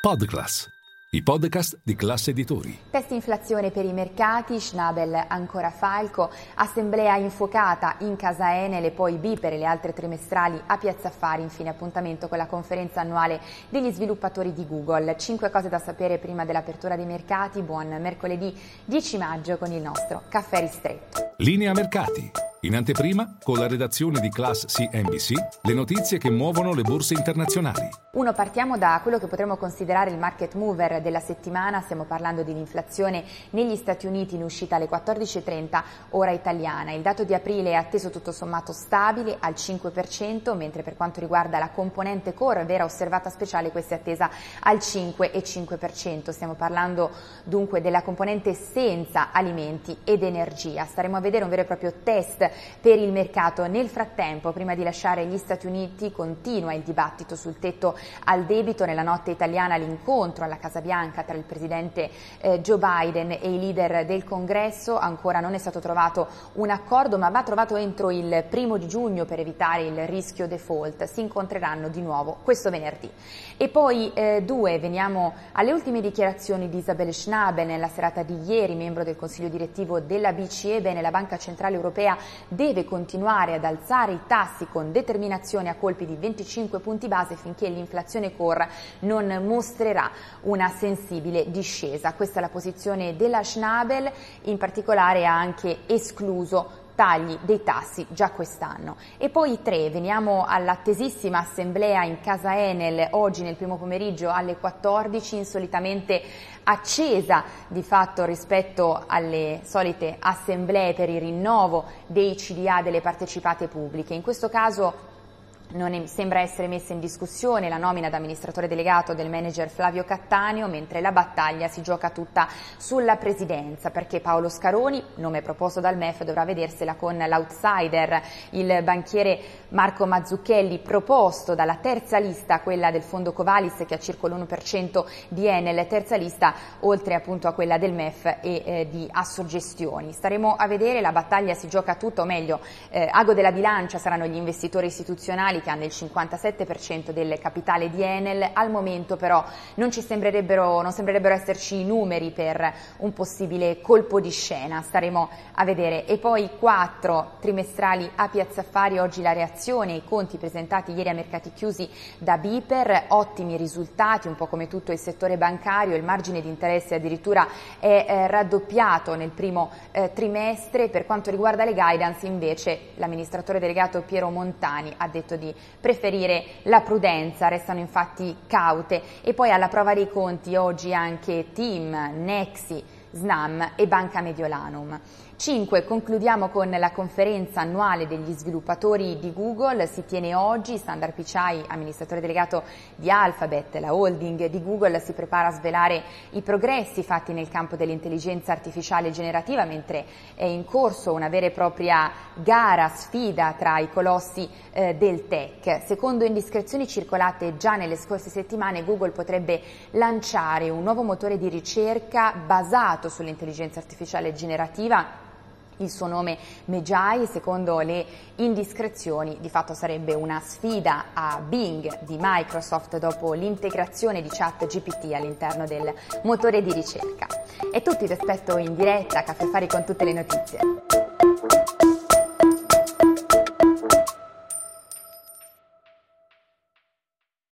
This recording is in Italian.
Podclass, i podcast di classe editori. Test inflazione per i mercati, Schnabel ancora falco, assemblea infuocata in casa Enel e poi B per le altre trimestrali a Piazza Affari, infine appuntamento con la conferenza annuale degli sviluppatori di Google. Cinque cose da sapere prima dell'apertura dei mercati, buon mercoledì 10 maggio con il nostro caffè ristretto. Linea mercati. In anteprima, con la redazione di Class CNBC, le notizie che muovono le borse internazionali. Uno, partiamo da quello che potremmo considerare il market mover della settimana, stiamo parlando dell'inflazione negli Stati Uniti in uscita alle 14.30 ora italiana. Il dato di aprile è atteso tutto sommato stabile al 5%, mentre per quanto riguarda la componente core vera osservata speciale questa è attesa al 5,5%. Stiamo parlando dunque della componente senza alimenti ed energia. Staremo a vedere un vero e proprio test per il mercato. Nel frattempo, prima di lasciare gli Stati Uniti, continua il dibattito sul tetto al debito. Nella notte italiana l'incontro alla Casa Bianca tra il presidente eh, Joe Biden e i leader del Congresso. Ancora non è stato trovato un accordo, ma va trovato entro il primo di giugno per evitare il rischio default. Si incontreranno di nuovo questo venerdì. E poi eh, due, veniamo alle ultime dichiarazioni di Isabel Schnabel nella serata di ieri, membro del Consiglio direttivo della BCE. Bene, la Banca Centrale Europea deve continuare ad alzare i tassi con determinazione a colpi di 25 punti base finché l'inflazione core non mostrerà una sensibile discesa. Questa è la posizione della Schnabel, in particolare ha anche escluso tagli dei tassi già quest'anno. E poi tre, veniamo all'attesissima assemblea in casa Enel oggi nel primo pomeriggio alle 14, insolitamente accesa di fatto rispetto alle solite assemblee per il rinnovo dei CDA delle partecipate pubbliche. In questo caso non sembra essere messa in discussione la nomina da amministratore delegato del manager Flavio Cattaneo, mentre la battaglia si gioca tutta sulla presidenza, perché Paolo Scaroni, nome proposto dal MEF, dovrà vedersela con l'outsider, il banchiere Marco Mazzucchelli, proposto dalla terza lista, quella del fondo Covalis, che ha circa l'1% di Enel, terza lista, oltre appunto a quella del MEF e eh, di Assoggestioni. Staremo a vedere, la battaglia si gioca tutta, o meglio, eh, ago della bilancia saranno gli investitori istituzionali che hanno il 57% del capitale di Enel, al momento però non, sembrerebbero, non sembrerebbero esserci i numeri per un possibile colpo di scena, staremo a vedere. E poi quattro trimestrali a Piazza Affari, oggi la reazione ai conti presentati ieri a mercati chiusi da Biper, ottimi risultati, un po' come tutto il settore bancario, il margine di interesse addirittura è eh, raddoppiato nel primo eh, trimestre, per quanto riguarda le guidance invece l'amministratore delegato Piero Montani ha detto di preferire la prudenza, restano infatti caute e poi alla prova dei conti oggi anche Team, Nexi, Snam e Banca Mediolanum. 5. Concludiamo con la conferenza annuale degli sviluppatori di Google, si tiene oggi, Sandar Pichai, amministratore delegato di Alphabet, la holding di Google, si prepara a svelare i progressi fatti nel campo dell'intelligenza artificiale generativa, mentre è in corso una vera e propria gara, sfida tra i colossi eh, del tech. Secondo indiscrezioni circolate già nelle scorse settimane, Google potrebbe lanciare un nuovo motore di ricerca basato sull'intelligenza artificiale generativa il suo nome Mejai, secondo le indiscrezioni di fatto sarebbe una sfida a Bing di Microsoft dopo l'integrazione di chat GPT all'interno del motore di ricerca. E tutti ti aspetto in diretta a Caffè Fari con tutte le notizie.